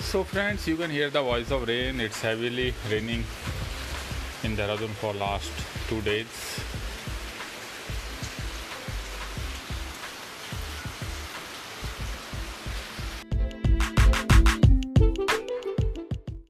So friends, you can hear the voice of rain. It's heavily raining in Dehradun for last two days.